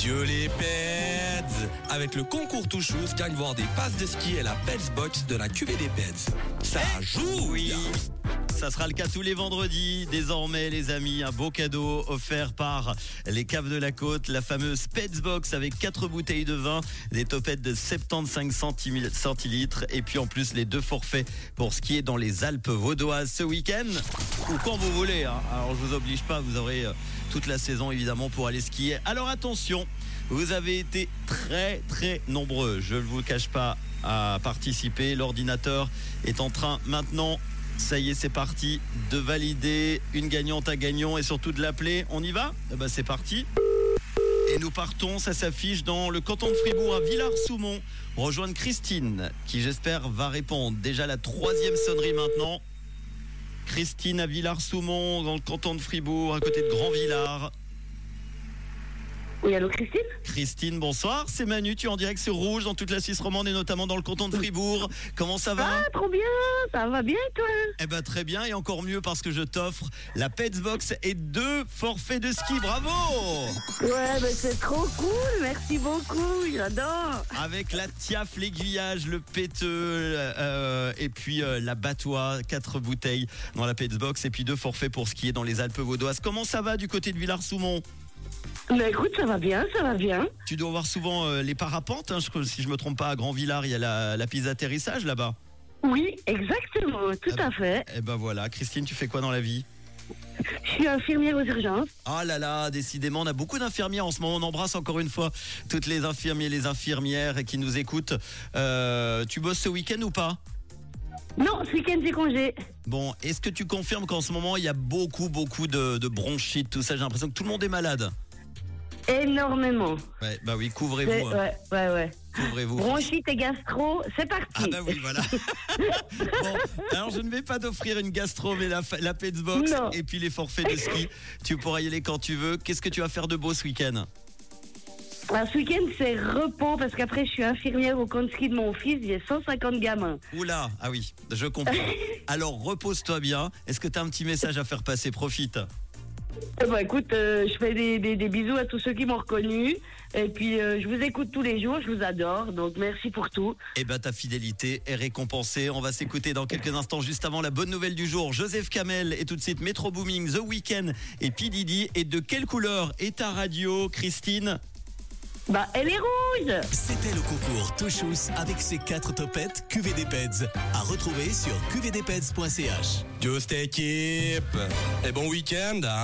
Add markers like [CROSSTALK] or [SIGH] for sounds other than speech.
Adieu les pets Avec le concours Touchous, gagne voir des passes de ski et la Pets Box de la QV des Pets. Ça joue Oui. Ça sera le cas tous les vendredis. Désormais, les amis, un beau cadeau offert par les caves de la côte, la fameuse Pets Box avec quatre bouteilles de vin, des topettes de 75 centimi- centilitres et puis en plus les deux forfaits pour skier dans les Alpes vaudoises ce week-end ou quand vous voulez. hein. Alors, je vous oblige pas, vous aurez euh, toute la saison évidemment pour aller skier. Alors attention, vous avez été très très nombreux. Je ne vous cache pas à participer. L'ordinateur est en train maintenant ça y est, c'est parti. De valider une gagnante à gagnant et surtout de l'appeler. On y va Eh ben, C'est parti. Et nous partons, ça s'affiche dans le canton de Fribourg à Villars-Soumont. Rejoindre Christine, qui j'espère va répondre. Déjà la troisième sonnerie maintenant. Christine à Villars-Soumont, dans le canton de Fribourg, à côté de Grand-Villars. Oui, allô Christine Christine, bonsoir. C'est Manu, tu es en direct sur Rouge, dans toute la Suisse romande et notamment dans le canton de Fribourg. Comment ça va Ah, trop bien, ça va bien toi Eh ben très bien et encore mieux parce que je t'offre la Pets Box et deux forfaits de ski. Bravo Ouais, mais c'est trop cool, merci beaucoup, j'adore. Avec la tiaf, l'aiguillage, le péteux euh, et puis euh, la batoie, quatre bouteilles dans la Pets Box et puis deux forfaits pour skier dans les Alpes vaudoises. Comment ça va du côté de Villars-Soumont? Mais écoute, ça va bien, ça va bien. Tu dois voir souvent euh, les parapentes. hein, je- si je me trompe pas, à Grand-Villars, il y a la, la piste d'atterrissage là-bas. Oui, exactement, tout Ah à fait. Eh ben voilà. Christine, tu fais quoi dans la vie? Je suis infirmière aux urgences. Ah là là, décidément, on a beaucoup d'infirmières en ce moment. On embrasse encore une fois toutes les infirmiers, les infirmières qui nous écoutent. Euh, tu bosses ce week-end ou pas? Non, ce week-end j'ai congé. Bon, est-ce que tu confirmes qu'en ce moment il y a beaucoup, beaucoup de, de bronchites, tout ça? J'ai l'impression que tout le monde est malade. Énormément. Ouais, bah oui, couvrez-vous. hein. Ouais, ouais, ouais. Couvrez-vous. Bronchite et gastro, c'est parti. Ah bah oui, voilà. [LAUGHS] bon, alors je ne vais pas t'offrir une gastro, mais la, la Pets Box Non. et puis les forfaits de ski. Tu pourras y aller quand tu veux. Qu'est-ce que tu vas faire de beau ce week-end? Alors, ce week-end c'est repos parce qu'après je suis infirmière au camp de ski de mon fils, j'ai 150 gamins. Oula, ah oui, je comprends. [LAUGHS] Alors repose-toi bien. Est-ce que tu as un petit message à faire passer? Profite. Eh ben, écoute, euh, je fais des, des- des bisous à tous ceux qui m'ont reconnu. Et puis, euh, je vous écoute tous les jours, je vous adore. Donc, merci pour tout. Eh ben ta fidélité est récompensée. On va s'écouter dans quelques instants, juste avant la bonne nouvelle du jour. Joseph Kamel et tout de suite Metro Booming, The Weeknd et P. Diddy. Et de quelle couleur est ta radio, Christine? Bah, elle est rouge C'était le concours Touchous avec ses quatre topettes QVD Peds. À retrouver sur qvdpeds.ch. Just équipe Et bon week-end hein.